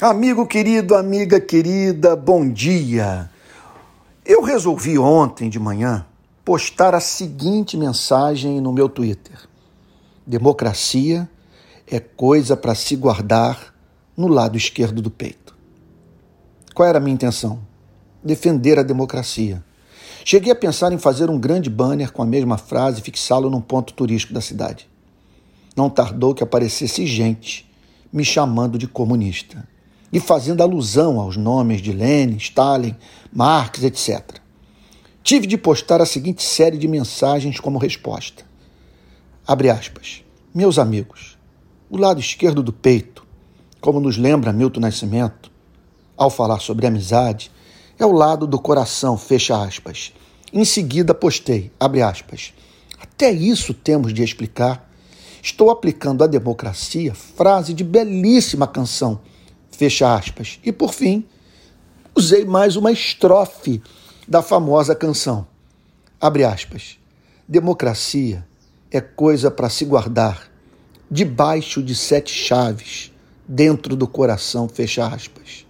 Amigo querido, amiga querida, bom dia. Eu resolvi ontem de manhã postar a seguinte mensagem no meu Twitter: Democracia é coisa para se guardar no lado esquerdo do peito. Qual era a minha intenção? Defender a democracia. Cheguei a pensar em fazer um grande banner com a mesma frase e fixá-lo num ponto turístico da cidade. Não tardou que aparecesse gente me chamando de comunista e fazendo alusão aos nomes de Lenin, Stalin, Marx, etc. Tive de postar a seguinte série de mensagens como resposta. Abre aspas. Meus amigos, o lado esquerdo do peito, como nos lembra Milton Nascimento, ao falar sobre amizade, é o lado do coração, fecha aspas. Em seguida postei, abre aspas. Até isso temos de explicar. Estou aplicando à democracia frase de belíssima canção Fecha aspas. E por fim, usei mais uma estrofe da famosa canção. Abre aspas. Democracia é coisa para se guardar debaixo de sete chaves, dentro do coração, fecha aspas.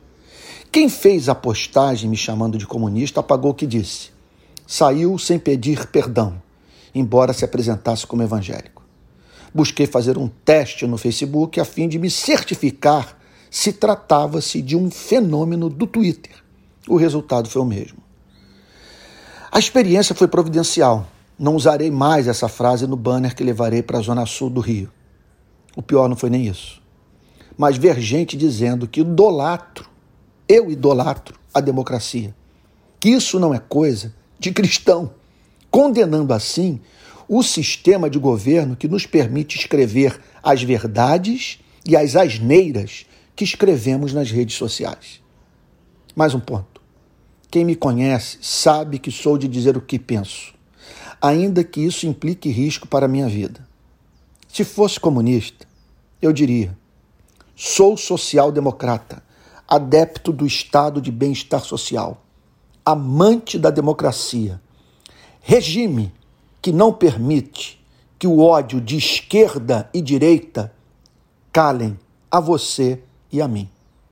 Quem fez a postagem me chamando de comunista apagou o que disse. Saiu sem pedir perdão, embora se apresentasse como evangélico. Busquei fazer um teste no Facebook a fim de me certificar se tratava-se de um fenômeno do Twitter. O resultado foi o mesmo. A experiência foi providencial. Não usarei mais essa frase no banner que levarei para a zona sul do Rio. O pior não foi nem isso. Mas ver gente dizendo que idolatro, eu idolatro a democracia, que isso não é coisa de cristão, condenando assim o sistema de governo que nos permite escrever as verdades e as asneiras que escrevemos nas redes sociais. Mais um ponto. Quem me conhece sabe que sou de dizer o que penso, ainda que isso implique risco para a minha vida. Se fosse comunista, eu diria: sou social-democrata, adepto do estado de bem-estar social, amante da democracia, regime que não permite que o ódio de esquerda e direita calem a você e a mim.